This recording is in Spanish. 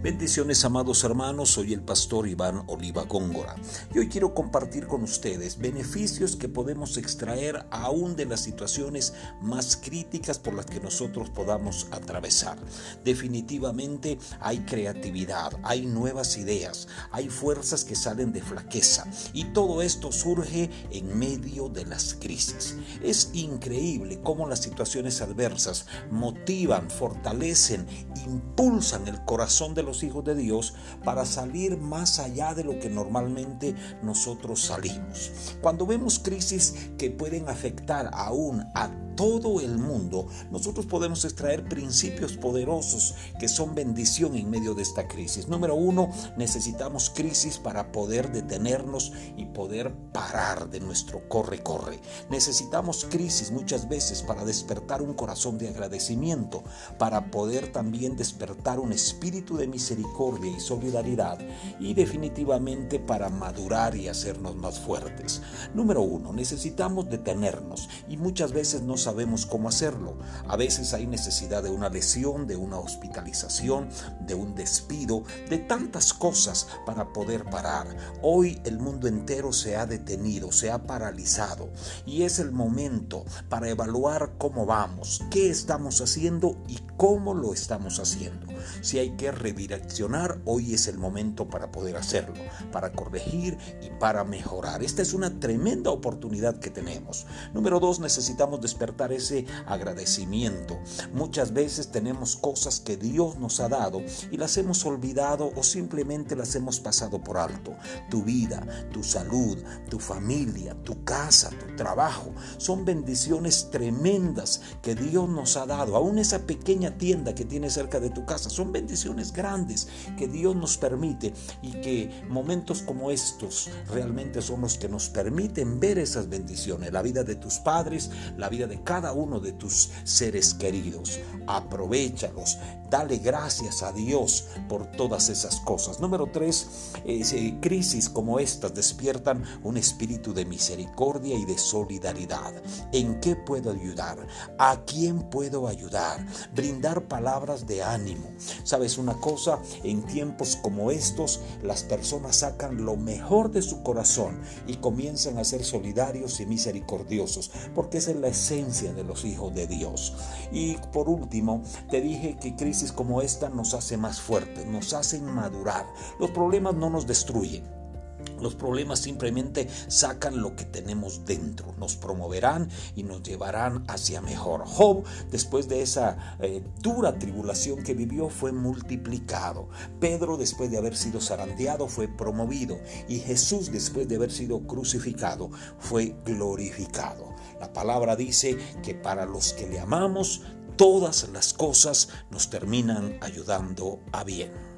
Bendiciones amados hermanos, soy el pastor Iván Oliva Góngora y hoy quiero compartir con ustedes beneficios que podemos extraer aún de las situaciones más críticas por las que nosotros podamos atravesar. Definitivamente hay creatividad, hay nuevas ideas, hay fuerzas que salen de flaqueza y todo esto surge en medio de las crisis. Es increíble cómo las situaciones adversas motivan, fortalecen, impulsan el corazón de los hijos de Dios para salir más allá de lo que normalmente nosotros salimos. Cuando vemos crisis que pueden afectar aún a todo el mundo, nosotros podemos extraer principios poderosos que son bendición en medio de esta crisis. Número uno, necesitamos crisis para poder detenernos y poder parar de nuestro corre-corre. Necesitamos crisis muchas veces para despertar un corazón de agradecimiento, para poder también despertar un espíritu de misericordia y solidaridad y definitivamente para madurar y hacernos más fuertes. Número uno, necesitamos detenernos y muchas veces no sabemos cómo hacerlo. A veces hay necesidad de una lesión, de una hospitalización, de un despido, de tantas cosas para poder parar. Hoy el mundo entero se ha detenido, se ha paralizado y es el momento para evaluar cómo vamos, qué estamos haciendo y cómo lo estamos haciendo. Si hay que hoy es el momento para poder hacerlo, para corregir y para mejorar. Esta es una tremenda oportunidad que tenemos. Número dos, necesitamos despertar ese agradecimiento. Muchas veces tenemos cosas que Dios nos ha dado y las hemos olvidado o simplemente las hemos pasado por alto. Tu vida, tu salud, tu familia, tu casa, tu trabajo, son bendiciones tremendas que Dios nos ha dado. Aún esa pequeña tienda que tienes cerca de tu casa, son bendiciones grandes que Dios nos permite y que momentos como estos realmente son los que nos permiten ver esas bendiciones. La vida de tus padres, la vida de cada uno de tus seres queridos. Aprovechalos. Dale gracias a Dios por todas esas cosas. Número tres, eh, crisis como estas despiertan un espíritu de misericordia y de solidaridad. ¿En qué puedo ayudar? ¿A quién puedo ayudar? Brindar palabras de ánimo. ¿Sabes una En tiempos como estos, las personas sacan lo mejor de su corazón y comienzan a ser solidarios y misericordiosos, porque esa es la esencia de los hijos de Dios. Y por último, te dije que crisis como esta nos hace más fuertes, nos hacen madurar. Los problemas no nos destruyen. Los problemas simplemente sacan lo que tenemos dentro, nos promoverán y nos llevarán hacia mejor. Job, después de esa eh, dura tribulación que vivió, fue multiplicado. Pedro, después de haber sido zarandeado, fue promovido. Y Jesús, después de haber sido crucificado, fue glorificado. La palabra dice que para los que le amamos, todas las cosas nos terminan ayudando a bien.